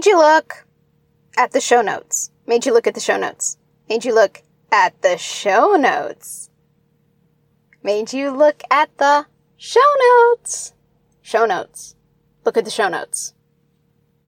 Made you look at the show notes. Made you look at the show notes. Made you look at the show notes. Made you look at the show notes. Show notes. Look at the show notes.